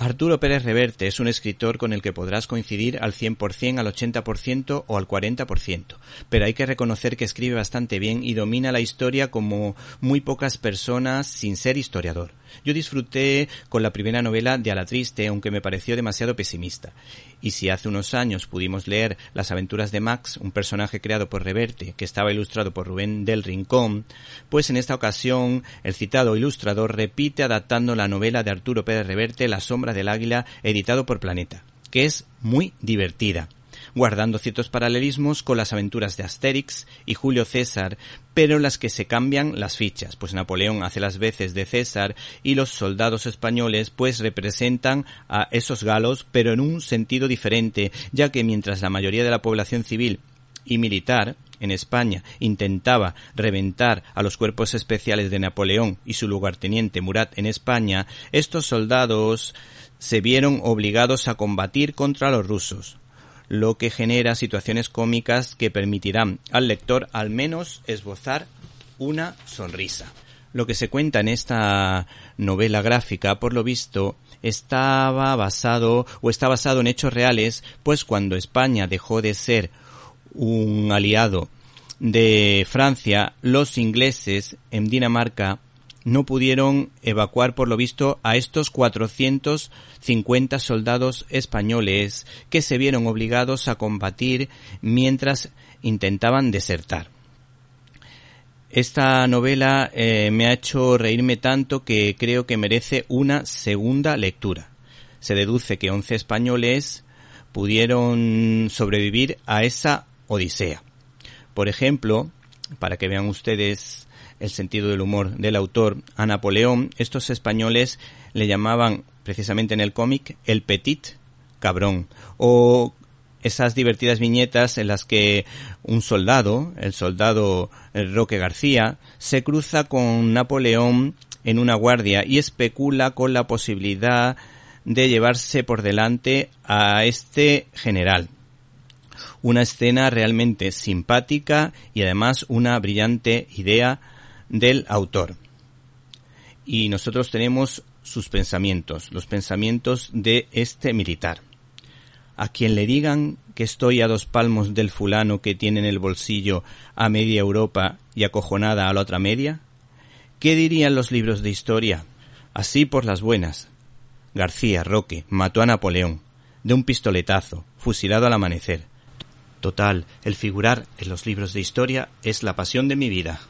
Arturo Pérez Reverte es un escritor con el que podrás coincidir al 100%, al 80% o al 40%, pero hay que reconocer que escribe bastante bien y domina la historia como muy pocas personas sin ser historiador. Yo disfruté con la primera novela de A la Triste, aunque me pareció demasiado pesimista. Y si hace unos años pudimos leer Las aventuras de Max, un personaje creado por Reverte, que estaba ilustrado por Rubén del Rincón, pues en esta ocasión el citado ilustrador repite adaptando la novela de Arturo Pérez Reverte, La sombra del águila, editado por Planeta, que es muy divertida guardando ciertos paralelismos con las aventuras de Asterix y Julio César, pero en las que se cambian las fichas, pues Napoleón hace las veces de César y los soldados españoles pues representan a esos galos, pero en un sentido diferente, ya que mientras la mayoría de la población civil y militar en España intentaba reventar a los cuerpos especiales de Napoleón y su lugarteniente Murat en España, estos soldados se vieron obligados a combatir contra los rusos, lo que genera situaciones cómicas que permitirán al lector al menos esbozar una sonrisa. Lo que se cuenta en esta novela gráfica, por lo visto, estaba basado o está basado en hechos reales, pues cuando España dejó de ser un aliado de Francia, los ingleses en Dinamarca no pudieron evacuar por lo visto a estos 450 soldados españoles que se vieron obligados a combatir mientras intentaban desertar. Esta novela eh, me ha hecho reírme tanto que creo que merece una segunda lectura. Se deduce que 11 españoles pudieron sobrevivir a esa odisea. Por ejemplo, para que vean ustedes el sentido del humor del autor, a Napoleón, estos españoles le llamaban precisamente en el cómic el petit cabrón o esas divertidas viñetas en las que un soldado, el soldado Roque García, se cruza con Napoleón en una guardia y especula con la posibilidad de llevarse por delante a este general. Una escena realmente simpática y además una brillante idea del autor. Y nosotros tenemos sus pensamientos, los pensamientos de este militar. A quien le digan que estoy a dos palmos del fulano que tiene en el bolsillo a media Europa y acojonada a la otra media, ¿qué dirían los libros de historia? Así por las buenas. García Roque mató a Napoleón, de un pistoletazo, fusilado al amanecer. Total, el figurar en los libros de historia es la pasión de mi vida.